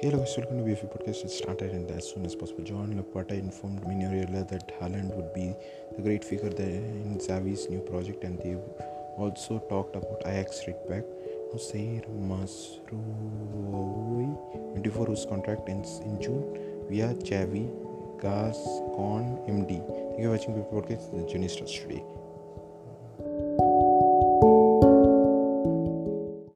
Hello guys, welcome to BFE podcast. It started and as soon as possible. Joan Laporta informed me earlier that Haaland would be the great figure in Xavi's new project, and they also talked about Ajax right back. Noussair Mazraoui, 24, whose contract ends in June, via Xavi Gascon MD. Thank you for watching BFE podcast. The journey starts today.